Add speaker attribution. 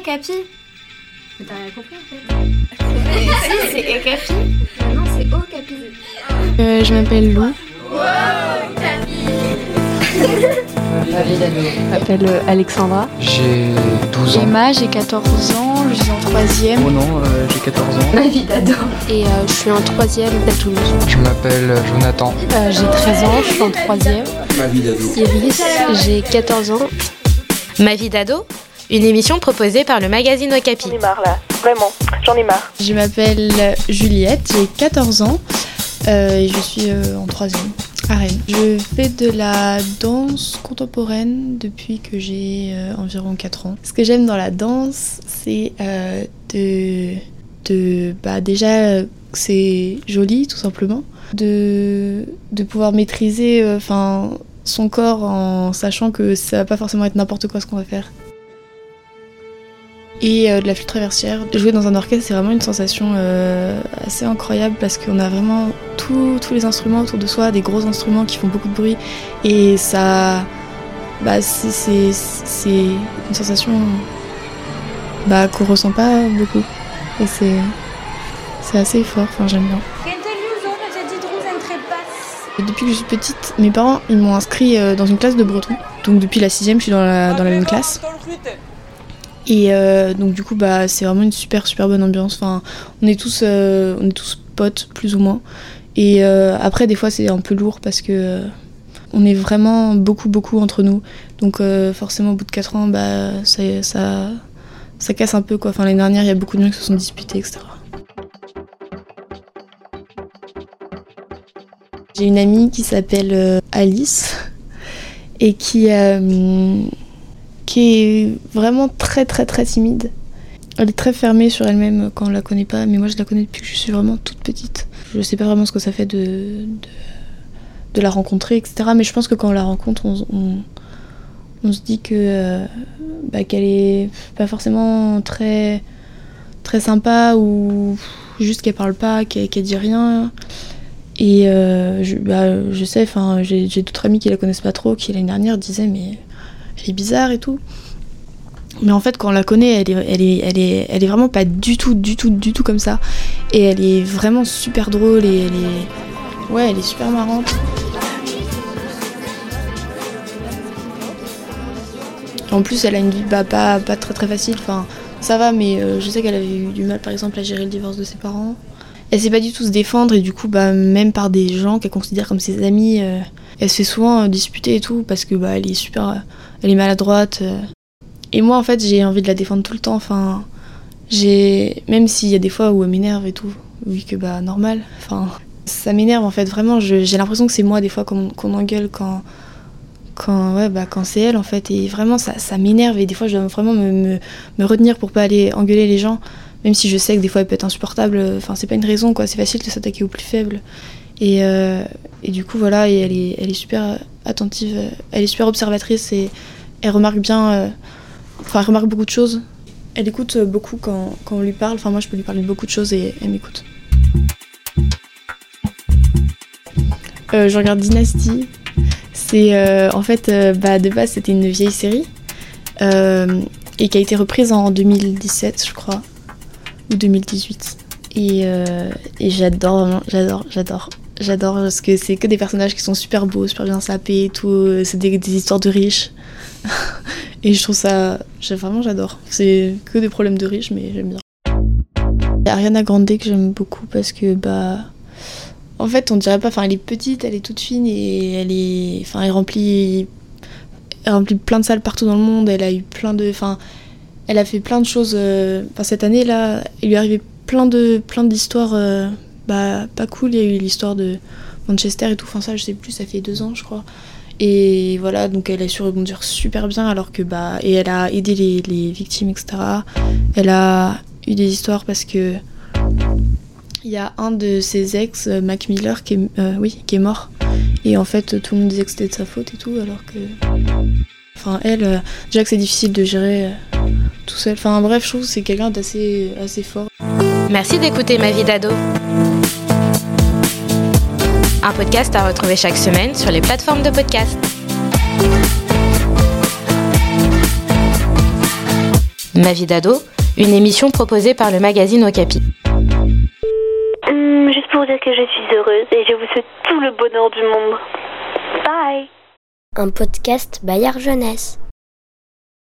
Speaker 1: Capi.
Speaker 2: Mais t'as rien compris en fait.
Speaker 1: si, c'est Ekapi.
Speaker 2: non, c'est O Capi.
Speaker 3: Euh, je m'appelle Lou. Je m'appelle euh, Alexandra.
Speaker 4: J'ai 12 ans.
Speaker 3: Emma, j'ai 14 ans, je suis en troisième.
Speaker 4: Oh non, euh, j'ai 14 ans.
Speaker 2: Ma vie d'ado.
Speaker 3: Et euh, je suis en troisième à Toulouse.
Speaker 4: Je m'appelle Jonathan.
Speaker 3: Euh, j'ai 13 ans, je suis en troisième.
Speaker 4: Ma vie d'ado.
Speaker 3: Iris, j'ai 14 ans.
Speaker 1: Ma vie d'ado? Une émission proposée par le magazine Okapi.
Speaker 5: J'en ai marre là, vraiment, j'en ai marre.
Speaker 6: Je m'appelle Juliette, j'ai 14 ans euh, et je suis euh, en troisième à Rennes. Je fais de la danse contemporaine depuis que j'ai euh, environ 4 ans. Ce que j'aime dans la danse, c'est euh, de, de bah déjà c'est joli tout simplement, de, de pouvoir maîtriser euh, enfin son corps en sachant que ça va pas forcément être n'importe quoi ce qu'on va faire et euh, de la flûte traversière. Jouer dans un orchestre, c'est vraiment une sensation euh, assez incroyable parce qu'on a vraiment tout- tous les instruments autour de soi, des gros instruments qui font beaucoup de bruit et ça, bah, c'est- une sensation bah, qu'on ressent pas beaucoup et c'est c'est assez fort. Enfin, j'aime bien. Depuis que je suis petite, mes parents ils m'ont inscrit euh, dans une classe de breton. Donc depuis la sixième, je suis dans la, dans la même classe. Et euh, donc du coup bah c'est vraiment une super super bonne ambiance. Enfin on est tous euh, on est tous potes plus ou moins. Et euh, après des fois c'est un peu lourd parce que on est vraiment beaucoup beaucoup entre nous. Donc forcément au bout de 4 ans bah ça ça casse un peu quoi. Enfin l'année dernière il y a beaucoup de gens qui se sont disputés etc. J'ai une amie qui s'appelle Alice et qui qui vraiment très très très timide. Elle est très fermée sur elle-même quand on la connaît pas, mais moi je la connais depuis que je suis vraiment toute petite. Je sais pas vraiment ce que ça fait de, de, de la rencontrer, etc. Mais je pense que quand on la rencontre, on, on, se dit que euh, bah, qu'elle est pas forcément très très sympa ou juste qu'elle parle pas, qu'elle qu'elle dit rien. Et euh, je, bah, je sais, enfin, j'ai d'autres amis qui la connaissent pas trop, qui l'année dernière disaient mais elle est bizarre et tout. Mais en fait, quand on la connaît, elle est, elle est, elle est, vraiment pas du tout, du tout, du tout comme ça. Et elle est vraiment super drôle et elle est, ouais, elle est super marrante. En plus, elle a une vie bah, pas, pas très très facile. Enfin, ça va, mais euh, je sais qu'elle avait eu du mal, par exemple, à gérer le divorce de ses parents. Elle sait pas du tout se défendre et du coup, bah, même par des gens qu'elle considère comme ses amis, euh, elle se fait souvent euh, disputer et tout parce que bah, elle est super, euh, elle est maladroite. Et moi, en fait, j'ai envie de la défendre tout le temps. Enfin, j'ai, même s'il y a des fois où elle m'énerve et tout, oui que bah normal. Enfin, ça m'énerve en fait. Vraiment, j'ai l'impression que c'est moi des fois qu'on qu'on engueule quand, quand, ouais, bah, quand c'est elle en fait. Et vraiment, ça, ça m'énerve et des fois, je dois vraiment me, me, me retenir pour pas aller engueuler les gens. Même si je sais que des fois, elle peut être insupportable. Enfin, c'est pas une raison quoi. C'est facile de s'attaquer aux plus faibles. Et, euh, et du coup, voilà, et elle est, elle est super attentive, euh, elle est super observatrice et elle remarque bien, euh, enfin, elle remarque beaucoup de choses. Elle écoute euh, beaucoup quand, quand on lui parle. Enfin, moi, je peux lui parler de beaucoup de choses et elle m'écoute. Euh, je regarde Dynasty. C'est euh, en fait, euh, bah, de base, c'était une vieille série euh, et qui a été reprise en 2017, je crois, ou 2018. Et, euh, et j'adore, vraiment, j'adore, j'adore. J'adore parce que c'est que des personnages qui sont super beaux, super bien sapés et tout. C'est des, histoires de riches. et je trouve ça. Vraiment, j'adore. C'est que des problèmes de riches, mais j'aime bien. Il y a Ariana Grande que j'aime beaucoup parce que, bah. En fait, on dirait pas. Enfin, elle est petite, elle est toute fine et elle est. Enfin, elle remplit. Remplit plein de salles partout dans le monde. Elle a eu plein de. Enfin, elle a fait plein de choses. euh, Enfin, cette année, là, il lui est arrivé plein de plein d'histoires euh, bah, pas cool. Il y a eu l'histoire de Manchester et tout. Enfin, ça, je sais plus, ça fait deux ans, je crois. Et voilà, donc elle a su rebondir super bien, alors que bah. Et elle a aidé les, les victimes, etc. Elle a eu des histoires parce que. Il y a un de ses ex, Mac Miller, qui est, euh, oui, qui est mort. Et en fait, tout le monde disait que c'était de sa faute et tout, alors que. Enfin, elle, déjà que c'est difficile de gérer tout seul. Enfin, bref, je trouve que c'est quelqu'un d'assez assez fort.
Speaker 1: Merci d'écouter Ma vie d'ado. Un podcast à retrouver chaque semaine sur les plateformes de podcast. Ma vie d'ado, une émission proposée par le magazine Okapi.
Speaker 5: Hum, juste pour dire que je suis heureuse et je vous souhaite tout le bonheur du monde. Bye
Speaker 7: Un podcast Bayard Jeunesse.